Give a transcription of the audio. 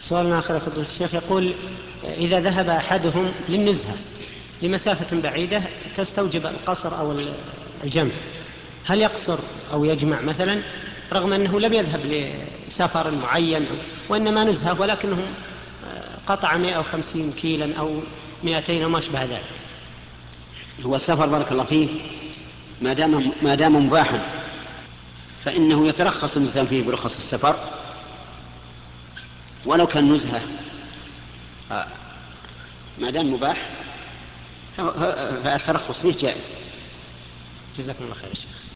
سؤال آخر فضل الشيخ يقول إذا ذهب أحدهم للنزهة لمسافة بعيدة تستوجب القصر أو الجمع. هل يقصر أو يجمع مثلا؟ رغم أنه لم يذهب لسفر معين وإنما نزهة ولكنه قطع 150 كيلا أو 200 أو ما أشبه ذلك. هو السفر بارك الله فيه ما دام ما دام مباحا فإنه يترخص الإنسان فيه برخص السفر. ولو كان نزهة. آه، ما دام مباح فالترخص فيه جائز. جزاكم الله خير شيخ.